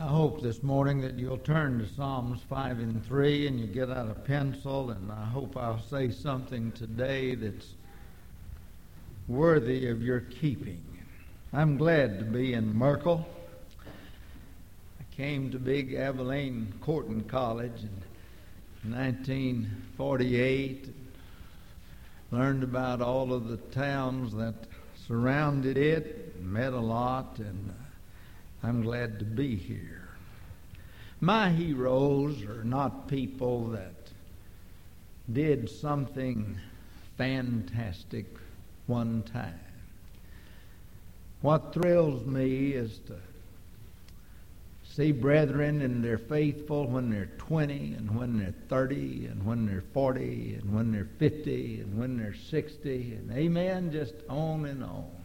I hope this morning that you'll turn to Psalms 5 and 3 and you get out a pencil, and I hope I'll say something today that's worthy of your keeping. I'm glad to be in Merkel. I came to Big Abilene Christian College in 1948, learned about all of the towns that surrounded it, met a lot, and I'm glad to be here. My heroes are not people that did something fantastic one time. What thrills me is to see brethren and they're faithful when they're 20 and when they're 30 and when they're 40 and when they're 50 and when they're 60 and amen just on and on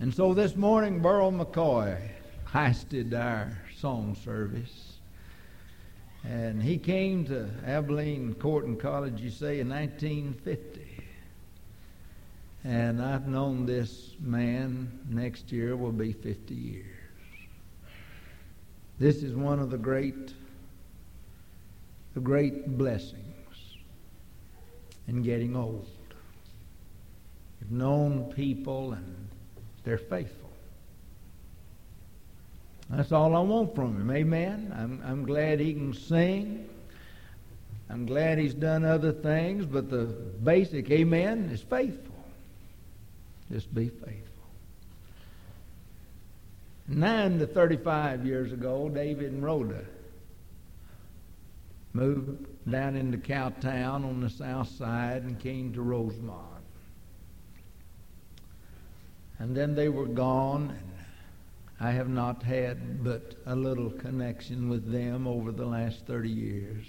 and so this morning, Burl McCoy heisted our song service. And he came to Abilene Christian College, you say, in 1950. And I've known this man, next year will be 50 years. This is one of the great, the great blessings in getting old. You've known people and they're faithful. That's all I want from him. Amen. I'm, I'm glad he can sing. I'm glad he's done other things, but the basic, amen, is faithful. Just be faithful. Nine to 35 years ago, David and Rhoda moved down into Cowtown on the south side and came to Rosemont. And then they were gone, and I have not had but a little connection with them over the last 30 years.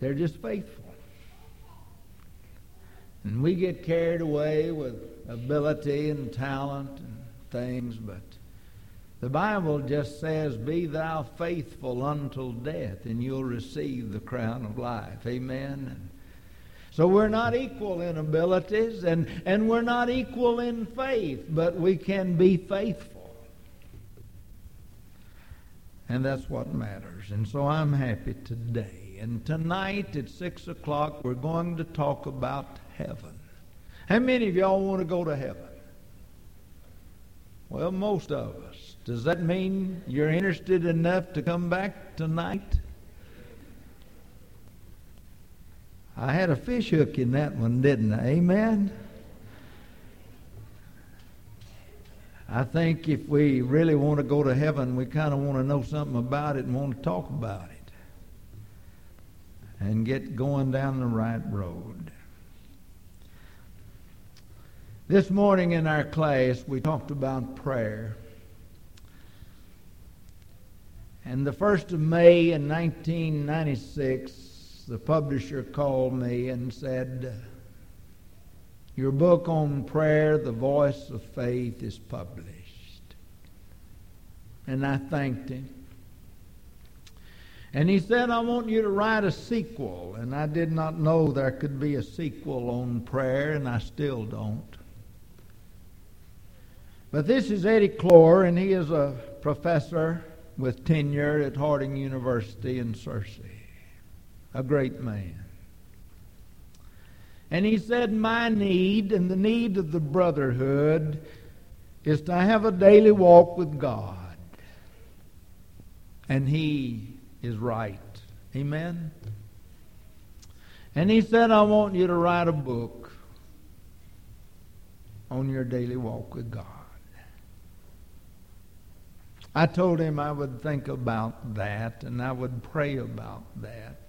They're just faithful. And we get carried away with ability and talent and things, but the Bible just says, Be thou faithful until death, and you'll receive the crown of life. Amen. And so we're not equal in abilities and, and we're not equal in faith, but we can be faithful. And that's what matters. And so I'm happy today. And tonight at 6 o'clock, we're going to talk about heaven. How many of y'all want to go to heaven? Well, most of us. Does that mean you're interested enough to come back tonight? I had a fish hook in that one, didn't I? Amen? I think if we really want to go to heaven, we kind of want to know something about it and want to talk about it and get going down the right road. This morning in our class, we talked about prayer. And the 1st of May in 1996, the publisher called me and said, Your book on prayer, The Voice of Faith, is published. And I thanked him. And he said, I want you to write a sequel. And I did not know there could be a sequel on prayer, and I still don't. But this is Eddie Cloer, and he is a professor with tenure at Harding University in Searcy a great man. And he said, My need and the need of the brotherhood is to have a daily walk with God. And he is right. Amen? And he said, I want you to write a book on your daily walk with God. I told him I would think about that and I would pray about that.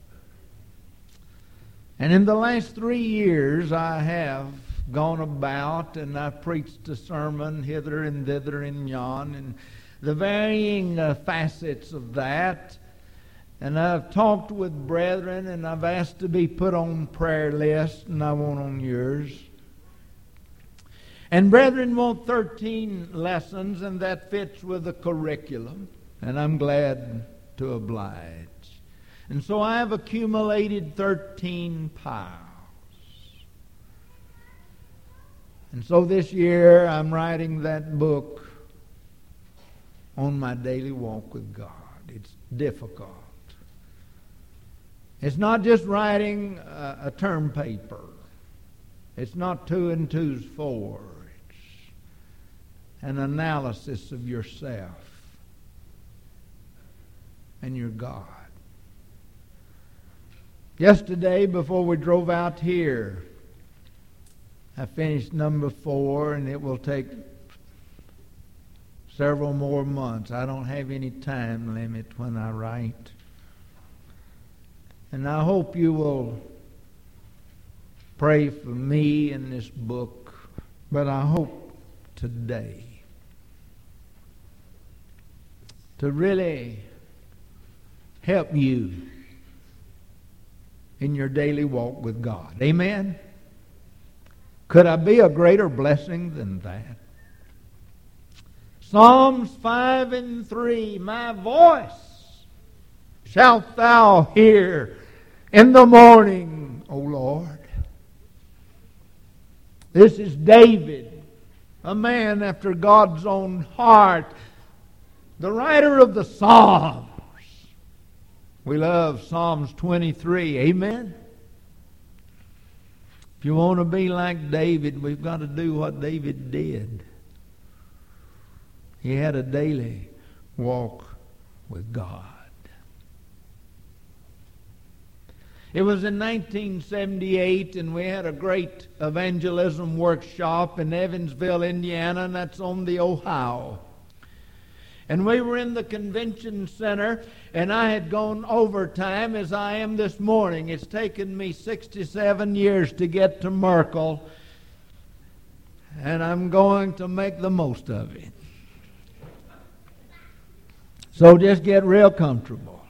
And in the last three years, I have gone about and I've preached a sermon hither and thither and yon, and the varying uh, facets of that. And I've talked with brethren, and I've asked to be put on prayer list, and I want on yours. And brethren want 13 lessons, and that fits with the curriculum, and I'm glad to oblige. And so I have accumulated 13 piles. And so this year I'm writing that book on my daily walk with God. It's difficult. It's not just writing a, a term paper. It's not two and two's four. It's an analysis of yourself and your God. Yesterday, before we drove out here, I finished number four, and it will take several more months. I don't have any time limit when I write. And I hope you will pray for me in this book, but I hope today to really help you in your daily walk with God. Amen? Could I be a greater blessing than that? Psalms 5 and 3 My voice shalt thou hear in the morning, O Lord. This is David, a man after God's own heart, the writer of the Psalms. We love Psalms 23. Amen? If you want to be like David, we've got to do what David did. He had a daily walk with God. It was in 1978, and we had a great evangelism workshop in Evansville, Indiana, and that's on the Ohio. And we were in the convention center, and I had gone overtime as I am this morning. It's taken me 67 years to get to Merkel, and I'm going to make the most of it. So just get real comfortable.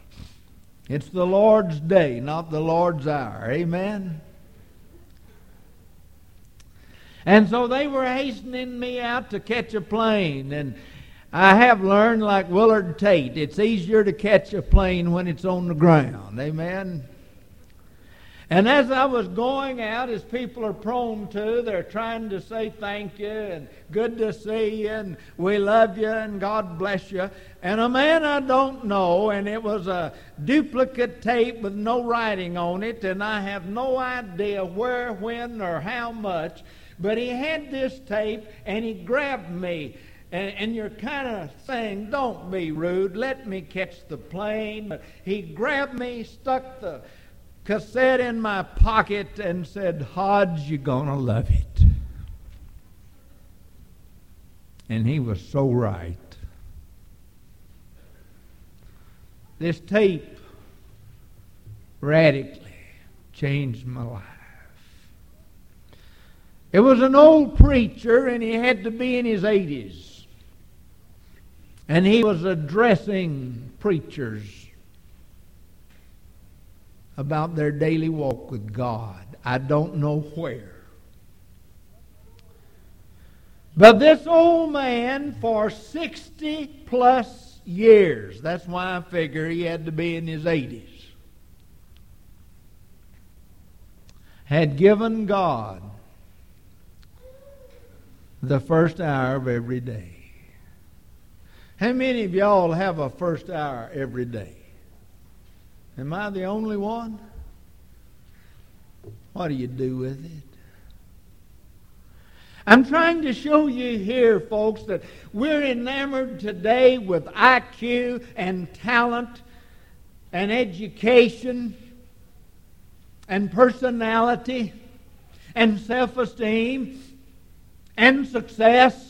It's the Lord's day, not the Lord's hour. Amen? And so they were hastening me out to catch a plane. And I have learned, like Willard Tate, it's easier to catch a plane when it's on the ground. Amen? And as I was going out, as people are prone to, they're trying to say thank you and good to see you and we love you and God bless you. And a man I don't know, and it was a duplicate tape with no writing on it, and I have no idea where, when, or how much, but he had this tape and he grabbed me and, and you're kind of saying, Don't be rude, let me catch the plane. But he grabbed me, stuck the cassette in my pocket, and said, Hodge, you're going to love it. And he was so right. This tape radically changed my life. It was an old preacher, and he had to be in his 80s. And he was addressing preachers about their daily walk with God. I don't know where. But this old man, for 60 plus years, that's why I figure he had to be in his 80s, had given God the first hour of every day. How many of y'all have a first hour every day? Am I the only one? What do you do with it? I'm trying to show you here, folks, that we're enamored today with IQ and talent and education and personality and self esteem and success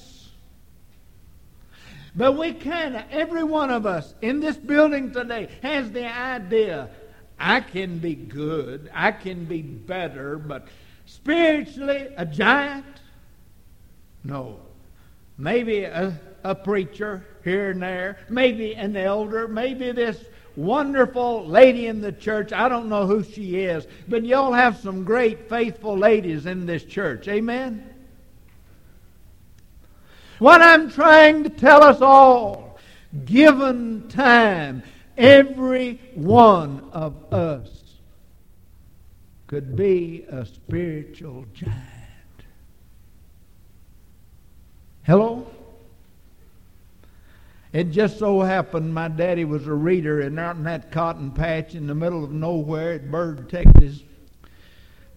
but we of, every one of us in this building today has the idea I can be good, I can be better, but spiritually, a giant? No. Maybe a, a preacher here and there, maybe an elder, maybe this wonderful lady in the church. I don't know who she is, but y'all have some great, faithful ladies in this church. Amen? What I'm trying to tell us all, given time, every one of us could be a spiritual giant. Hello? It just so happened my daddy was a reader, and out in that cotton patch in the middle of nowhere at Bird, Texas,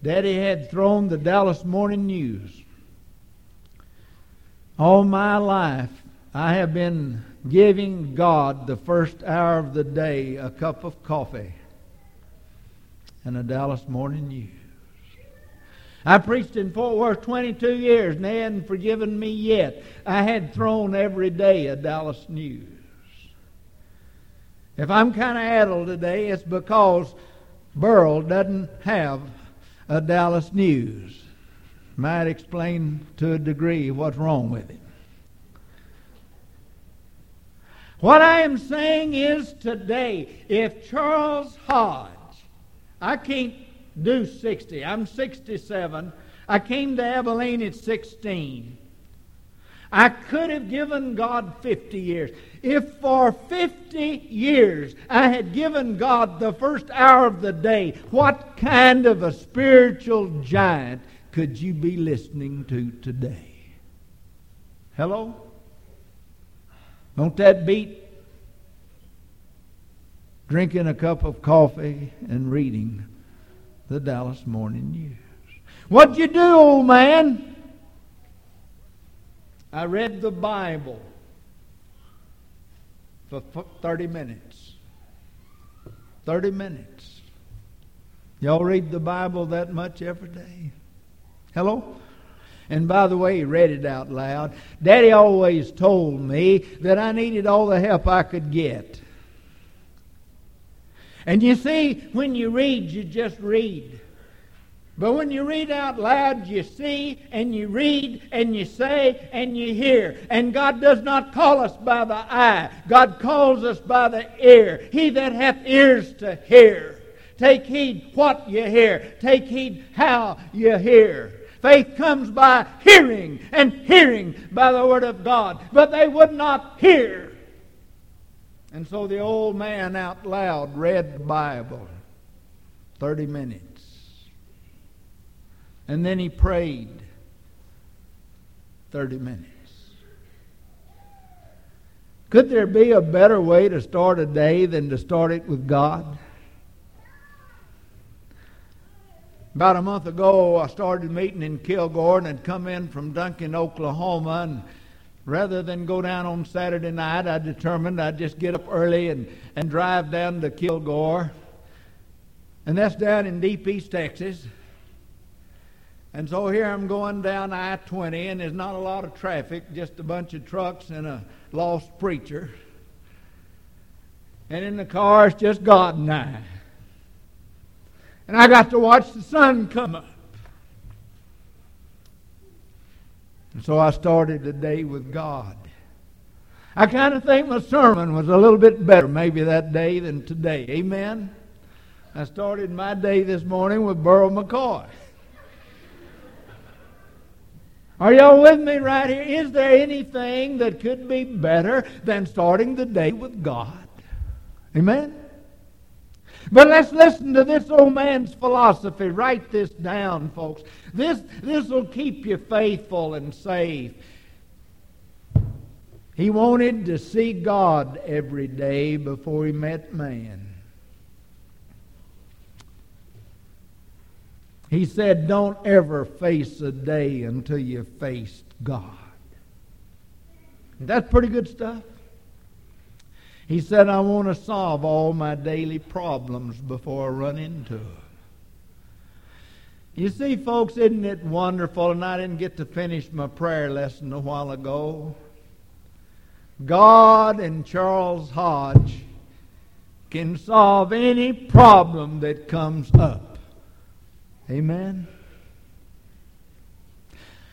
Daddy had thrown the Dallas Morning News. All my life, I have been giving God the first hour of the day a cup of coffee and a Dallas Morning News. I preached in Fort Worth 22 years, and they hadn't forgiven me yet. I had thrown every day a Dallas News. If I'm kind of addled today, it's because Burl doesn't have a Dallas News. Might explain to a degree what's wrong with it. What I am saying is today, if Charles Hodge, I can't do 60, I'm 67, I came to Abilene at 16. I could have given God 50 years. If for 50 years I had given God the first hour of the day, what kind of a spiritual giant could you be listening to today? Hello? Don't that beat drinking a cup of coffee and reading the Dallas Morning News? What'd you do, old man? I read the Bible for 30 minutes. 30 minutes. Y'all read the Bible that much every day? Hello? And by the way, he read it out loud. Daddy always told me that I needed all the help I could get. And you see, when you read, you just read. But when you read out loud, you see and you read and you say and you hear. And God does not call us by the eye, God calls us by the ear. He that hath ears to hear. Take heed what you hear, take heed how you hear. Faith comes by hearing, and hearing by the Word of God. But they would not hear. And so the old man out loud read the Bible 30 minutes. And then he prayed 30 minutes. Could there be a better way to start a day than to start it with God? About a month ago, I started meeting in Kilgore and had come in from Duncan, Oklahoma. And rather than go down on Saturday night, I determined I'd just get up early and, and drive down to Kilgore. And that's down in deep East Texas. And so here I'm going down I 20, and there's not a lot of traffic, just a bunch of trucks and a lost preacher. And in the car, it's just God and I. And I got to watch the sun come up. And so I started the day with God. I kind of think my sermon was a little bit better maybe that day than today. Amen? I started my day this morning with Burl McCoy. Are y'all with me right here? Is there anything that could be better than starting the day with God? Amen? But let's listen to this old man's philosophy. Write this down, folks. This this will keep you faithful and safe. He wanted to see God every day before he met man. He said, Don't ever face a day until you faced God. That's pretty good stuff. He said, I want to solve all my daily problems before I run into them. You see, folks, isn't it wonderful? And I didn't get to finish my prayer lesson a while ago. God and Charles Hodge can solve any problem that comes up. Amen.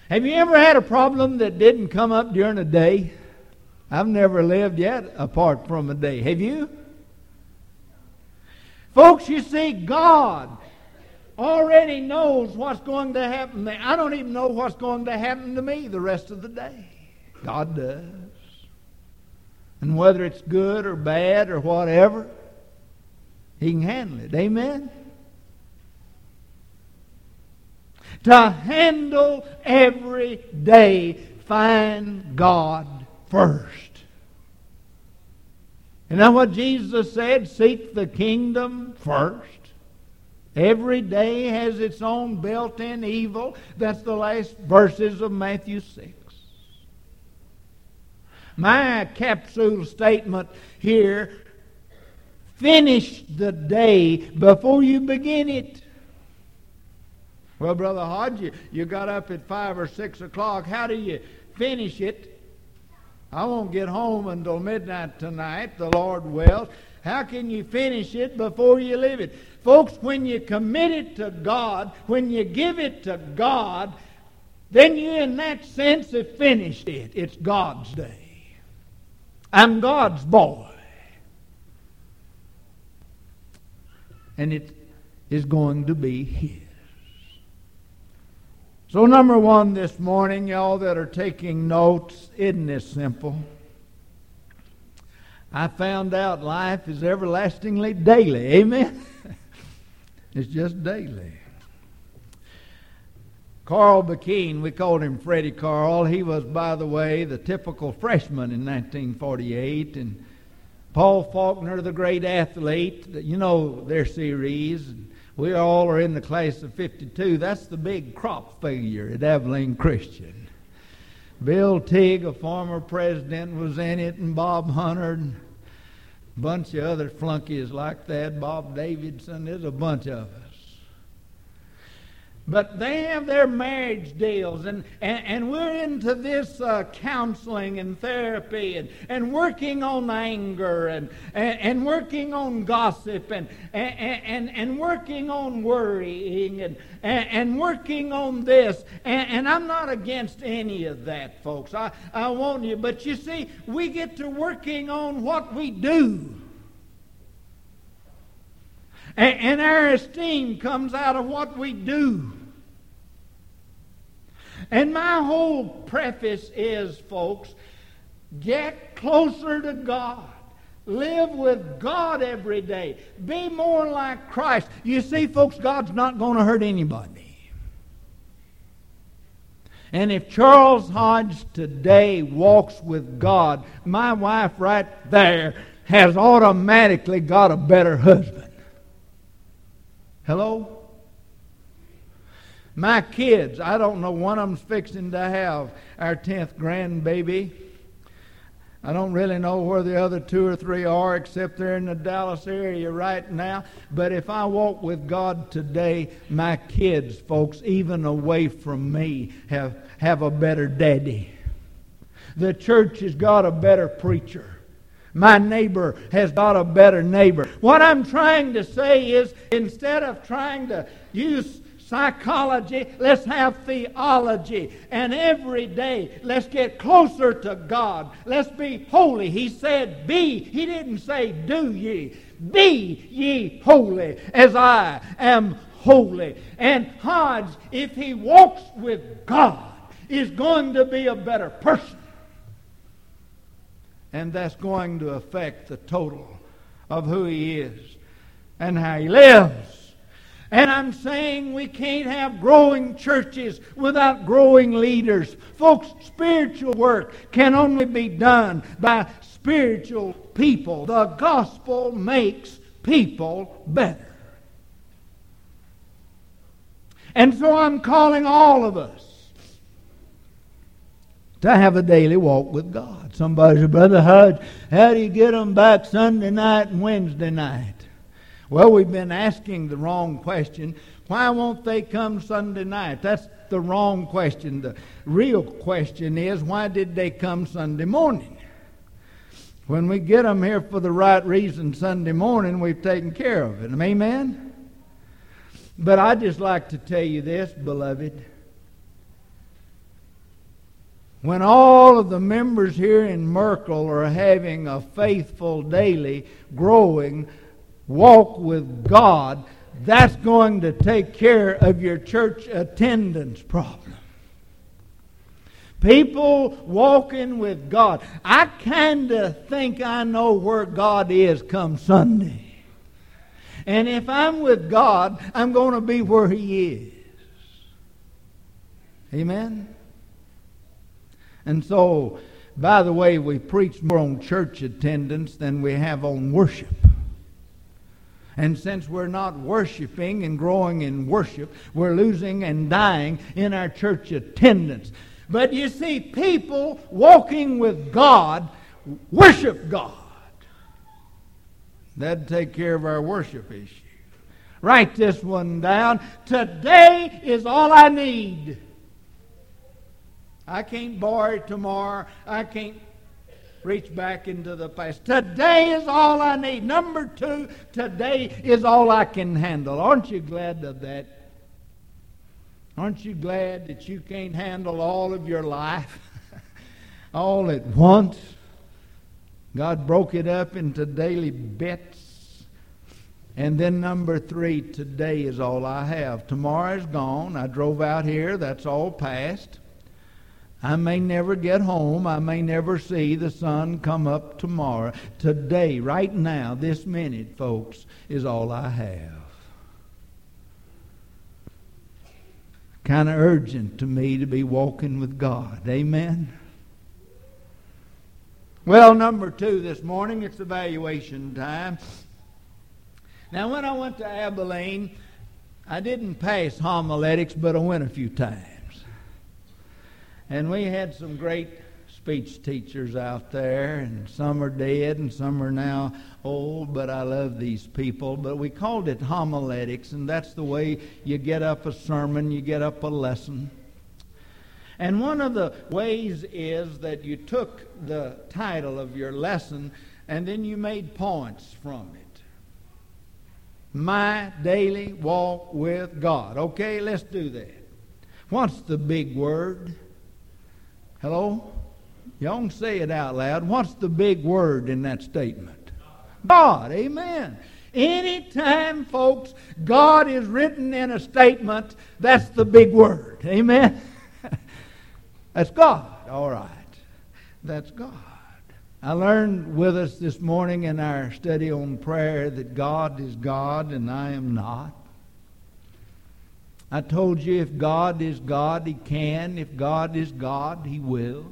Have you ever had a problem that didn't come up during a day? I've never lived yet apart from a day. Have you? Folks, you see, God already knows what's going to happen. I don't even know what's going to happen to me the rest of the day. God does. And whether it's good or bad or whatever, He can handle it. Amen? to handle every day, find God first. Isn't that what Jesus said? Seek the kingdom first. Every day has its own built in evil. That's the last verses of Matthew 6. My capsule statement here finish the day before you begin it. Well, Brother Hodge, you, you got up at 5 or 6 o'clock. How do you finish it? I won't get home until midnight tonight, the Lord wills. How can you finish it before you leave it? Folks, when you commit it to God, when you give it to God, then you, in that sense, have finished it. It's God's day. I'm God's boy. And it is going to be His. So, number one this morning, y'all that are taking notes, isn't this simple? I found out life is everlastingly daily. Amen? it's just daily. Carl Brecheen, we called him Freddie Carl. He was, by the way, the typical freshman in 1948. And Paul Faulkner, the great athlete, you know their series. We all are in the class of 52. That's the big crop failure at Abilene Christian. Bill Teague, a former president, was in it, and Bob Hunter, and a bunch of other flunkies like that. Bob Davidson, there's a bunch of us. But they have their marriage deals, and, and, and we're into this uh, counseling and therapy and, and working on anger and, and, and working on gossip and, and, and, and working on worrying and, and, and working on this. And, and I'm not against any of that, folks. I, I want you. But you see, we get to working on what we do. And, and our esteem comes out of what we do. And my whole preface is, folks, get closer to God. Live with God every day. Be more like Christ. You see, folks, God's not going to hurt anybody. And if Charles Hodge today walks with God, my wife right there has automatically got a better husband. Hello? My kids, I don't know, one of them's fixing to have our 10th grandbaby. I don't really know where the other two or three are, except they're in the Dallas area right now. But if I walk with God today, my kids, folks, even away from me, have, have a better daddy. The church has got a better preacher. My neighbor has got a better neighbor. What I'm trying to say is instead of trying to use psychology, let's have theology. And every day, let's get closer to God. Let's be holy. He said, Be. He didn't say, Do ye. Be ye holy as I am holy. And Hodge, if he walks with God, is going to be a better person. And that's going to affect the total of who he is and how he lives. And I'm saying we can't have growing churches without growing leaders. Folks, spiritual work can only be done by spiritual people. The gospel makes people better. And so I'm calling all of us to have a daily walk with God. Somebody said, Brother Hodge, how do you get them back Sunday night and Wednesday night? Well, we've been asking the wrong question. Why won't they come Sunday night? That's the wrong question. The real question is, why did they come Sunday morning? When we get them here for the right reason Sunday morning, we've taken care of it. Amen? But I'd just like to tell you this, beloved. When all of the members here in Merkel are having a faithful daily, growing, walk with God, that's going to take care of your church attendance problem. People walking with God. I kind of think I know where God is come Sunday. And if I'm with God, I'm going to be where He is. Amen? And so By the way, we preach more on church attendance than we have on worship. And since we're not worshiping and growing in worship, we're losing and dying in our church attendance. But you see, people walking with God worship God. That'd take care of our worship issue. Write this one down. Today is all I need. I can't borrow it tomorrow. I can't reach back into the past. Today is all I need. Number two, today is all I can handle. Aren't you glad of that? Aren't you glad that you can't handle all of your life all at once? God broke it up into daily bits. And then number three, today is all I have. Tomorrow is gone. I drove out here. That's all past. I may never get home. I may never see the sun come up tomorrow. Today, right now, this minute, folks, is all I have. Kind of urgent to me to be walking with God. Amen. Well, number two this morning, it's evaluation time. Now, when I went to Abilene, I didn't pass homiletics, but I went a few times. And we had some great speech teachers out there, and some are dead and some are now old, but I love these people. But we called it homiletics, and that's the way you get up a sermon, you get up a lesson. And one of the ways is that you took the title of your lesson and then you made points from it. My daily walk with God. Okay, let's do that. What's the big word? Hello? Y'all can say it out loud. What's the big word in that statement? God. Amen. Anytime, folks, God is written in a statement, that's the big word. Amen. that's God. All right. That's God. I learned with us this morning in our study on prayer that God is God and I am not. I told you if God is God, He can. If God is God, He will.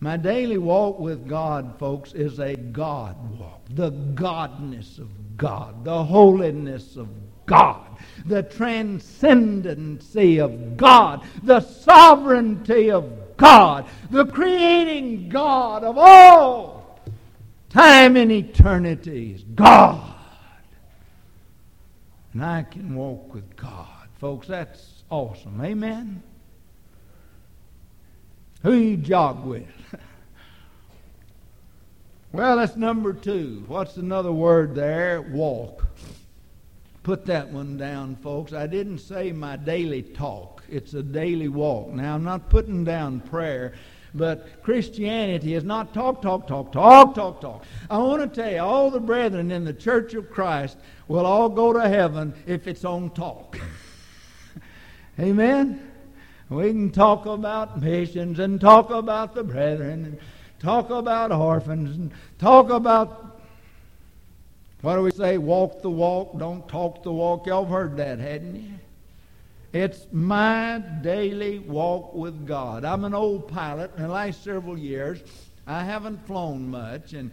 My daily walk with God, folks, is a God walk. The godness of God, the holiness of God, the transcendency of God, the sovereignty of God, the creating God of all time and eternity is God and I can walk with God. Folks, that's awesome. Amen? Who you jog with? well, that's number two. What's another word there? Walk. Put that one down, folks. I didn't say my daily talk. It's a daily walk. Now, I'm not putting down prayer. But Christianity is not talk, talk, talk, talk, talk, talk. I want to tell you, all the brethren in the Church of Christ will all go to heaven if it's on talk. Amen? We can talk about missions and talk about the brethren and talk about orphans and talk about, what do we say, walk the walk, don't talk the walk. Y'all have heard that, hadn't you? It's my daily walk with God. I'm an old pilot. In the last several years, I haven't flown much, and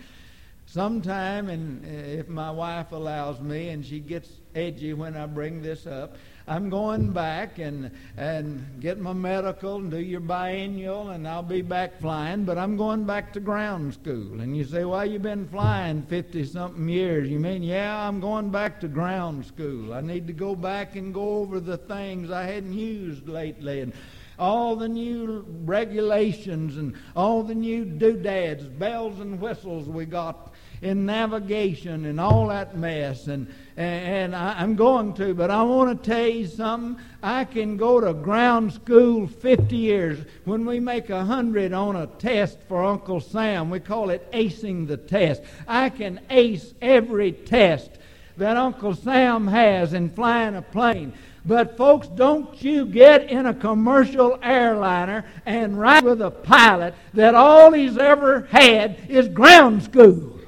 sometime, and uh, if my wife allows me, and she gets edgy when I bring this up, I'm going back and and get my medical and do your biennial, and I'll be back flying. But I'm going back to ground school. And you say, "Well, you've been flying fifty something years." You mean, yeah, I'm going back to ground school. I need to go back and go over the things I hadn't used lately and all the new regulations and all the new doodads, bells and whistles we got in navigation and all that mess. And, and I, am going to, but I want to tell you something. I can go to ground school 50 years. When we make a hundred on a test for Uncle Sam, we call it acing the test. I can ace every test that Uncle Sam has in flying a plane. But, folks, don't you get in a commercial airliner and ride with a pilot that all he's ever had is ground school.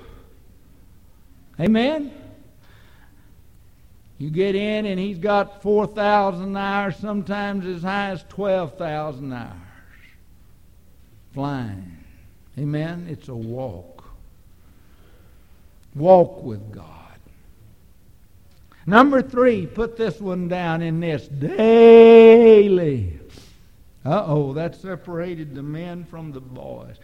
Amen? You get in and he's got 4,000 hours, sometimes as high as 12,000 hours. flying. Amen? It's a walk. Walk with God. Number three, put this one down in this daily. Uh oh, that separated the men from the boys.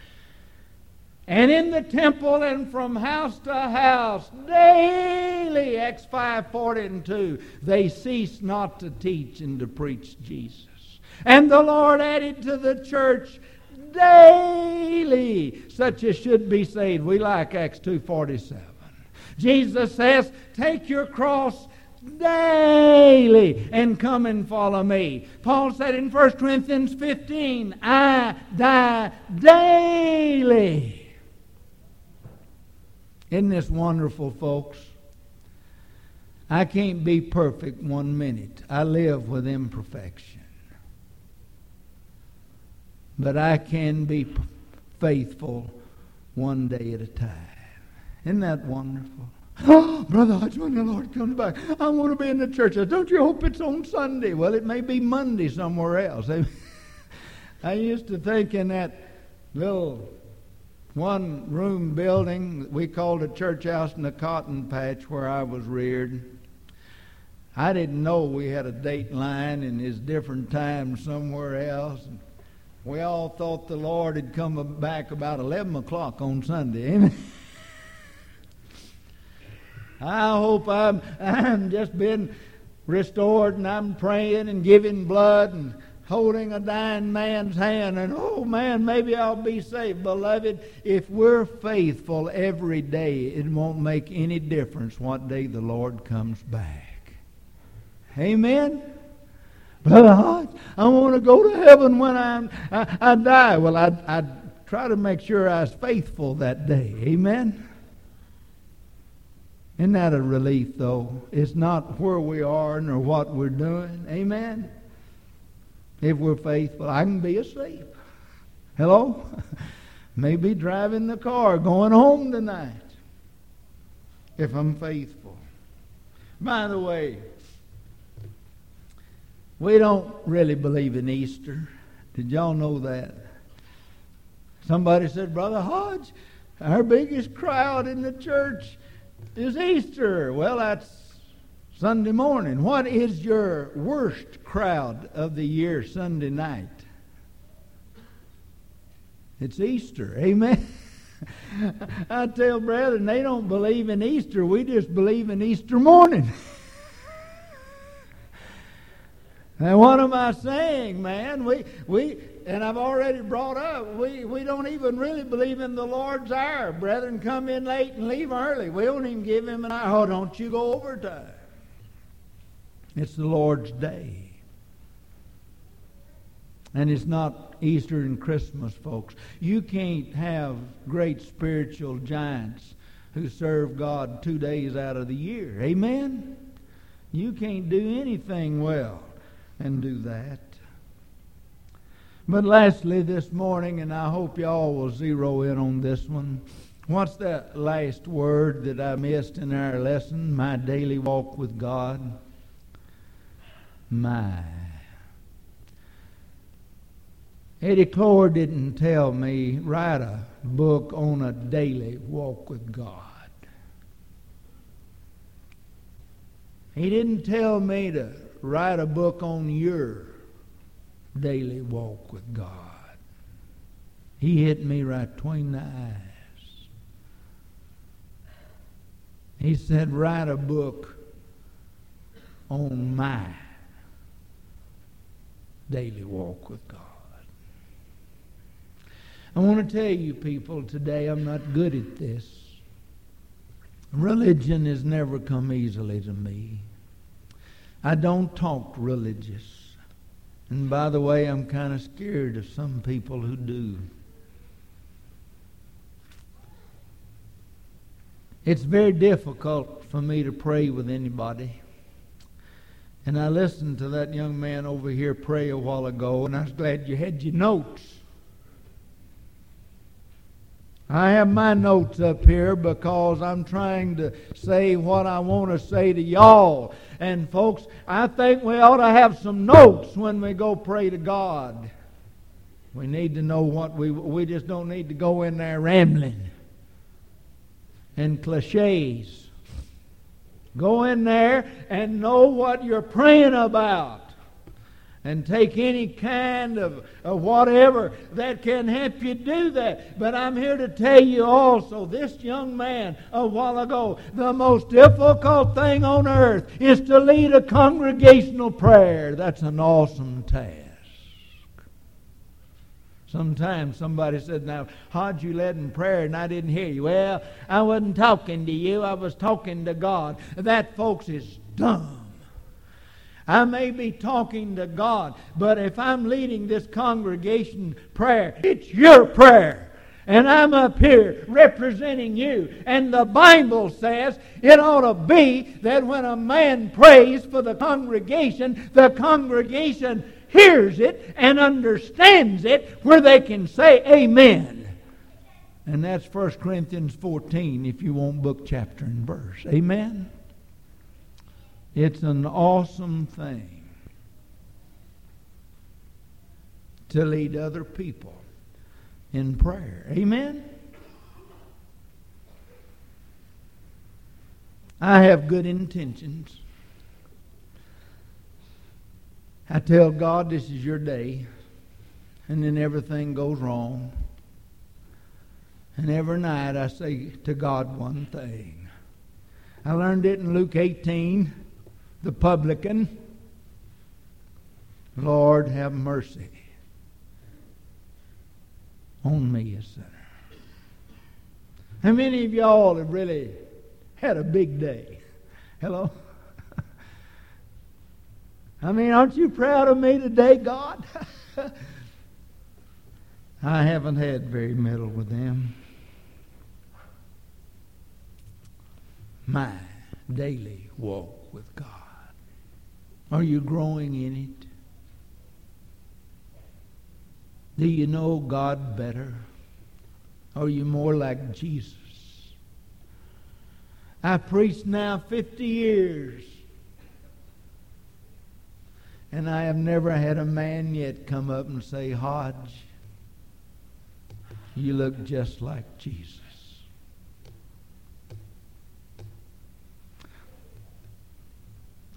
And in the temple and from house to house, daily, Acts 5 40 and 2, they ceased not to teach and to preach Jesus. And the Lord added to the church daily such as should be saved. We like Acts 2:47. Jesus says, "Take your cross daily and come and follow me." Paul said in 1 Corinthians 15, "I die daily." Isn't this wonderful, folks? I can't be perfect one minute. I live with imperfection. But I can be faithful one day at a time. Isn't that wonderful? Oh, Brother Hodge, when the Lord comes back, I want to be in the church. Don't you hope it's on Sunday? Well, it may be Monday somewhere else. I used to think in that little one room building we called a church house in the cotton patch where I was reared. I didn't know we had a date line and his different times somewhere else. We all thought the Lord had come back about 11 o'clock on Sunday. Amen. I hope I'm, I'm just been restored and I'm praying and giving blood and holding a dying man's hand and, oh man, maybe I'll be saved. Beloved, if we're faithful every day, it won't make any difference what day the Lord comes back. Amen? Brother I want to go to heaven when I'm, I, I die. Well, I, I try to make sure I was faithful that day. Amen? Isn't that a relief, though? It's not where we are nor what we're doing. Amen? If we're faithful. I can be asleep. Hello? Maybe driving the car going home tonight if I'm faithful. By the way, we don't really believe in Easter. Did y'all know that? Somebody said, Brother Hodge, our biggest crowd in the church is Easter. Well, that's Sunday morning. What is your worst crowd of the year Sunday night? It's Easter. Amen. I tell brethren, they don't believe in Easter. We just believe in Easter morning. and what am I saying, man? We, we, and I've already brought up, we, we don't even really believe in the Lord's hour. Brethren come in late and leave early. We don't even give him an hour. Oh, don't you go overtime. It's the Lord's day. And it's not Easter and Christmas, folks. You can't have great spiritual giants who serve God two days out of the year. Amen? You can't do anything well and do that. But lastly, this morning, and I hope y'all will zero in on this one. What's that last word that I missed in our lesson? My daily walk with God my. Eddie Cloer didn't tell me write a book on a daily walk with God. He didn't tell me to write a book on your daily walk with God. He hit me right between the eyes. He said, write a book on my daily walk with God. I want to tell you people today, I'm not good at this. Religion has never come easily to me. I don't talk religious. And by the way, I'm kind of scared of some people who do. It's very difficult for me to pray with anybody. And I listened to that young man over here pray a while ago, and I was glad you had your notes. I have my notes up here because I'm trying to say what I want to say to y'all. And folks, I think we ought to have some notes when we go pray to God. We need to know what we we just don't need to go in there rambling and cliches. Go in there and know what you're praying about. And take any kind of, of whatever that can help you do that. But I'm here to tell you also, this young man a while ago, the most difficult thing on earth is to lead a congregational prayer. That's an awesome task. Sometimes somebody said, Now, how'd you led in prayer and I didn't hear you? Well, I wasn't talking to you, I was talking to God. That, folks, is dumb. I may be talking to God, but if I'm leading this congregation prayer, it's your prayer. And I'm up here representing you. And the Bible says it ought to be that when a man prays for the congregation, the congregation hears it and understands it where they can say amen. And that's 1 Corinthians 14 if you want book, chapter, and verse. Amen? It's an awesome thing to lead other people in prayer. Amen? I have good intentions. I tell God this is your day, and then everything goes wrong. And every night I say to God one thing. I learned it in Luke 18, the publican. Lord, have mercy on me, a sinner. How many of y'all have really had a big day? Hello? I mean, aren't you proud of me today, God? I haven't had very little with them. My daily walk with God. Are you growing in it? Do you know God better? Are you more like Jesus? I've preached now 50 years and I have never had a man yet come up and say, Hodge, you look just like Jesus.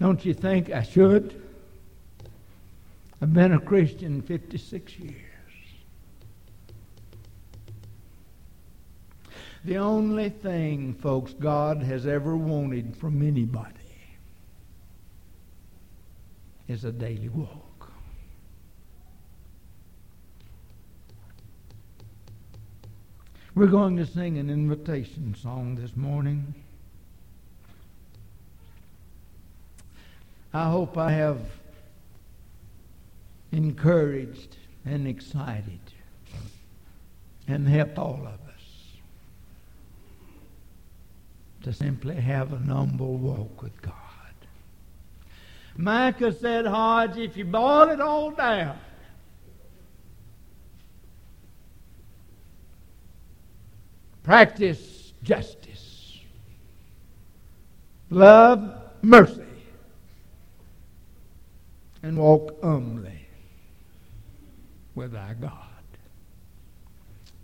Don't you think I should? I've been a Christian 56 years. The only thing, folks, God has ever wanted from anybody is a daily walk. We're going to sing an invitation song this morning. I hope I have encouraged and excited and helped all of us to simply have an humble walk with God. Micah said, Hodge, if you boil it all down, practice justice, love mercy, and walk humbly with our God.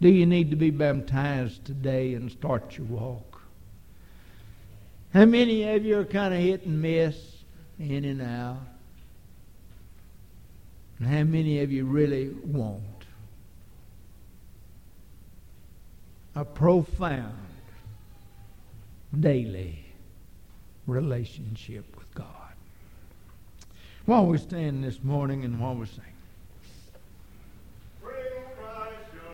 Do you need to be baptized today and start your walk? How many of you are kind of hit and miss? In and out. And how many of you really want a profound daily relationship with God? While we stand this morning and while we sing.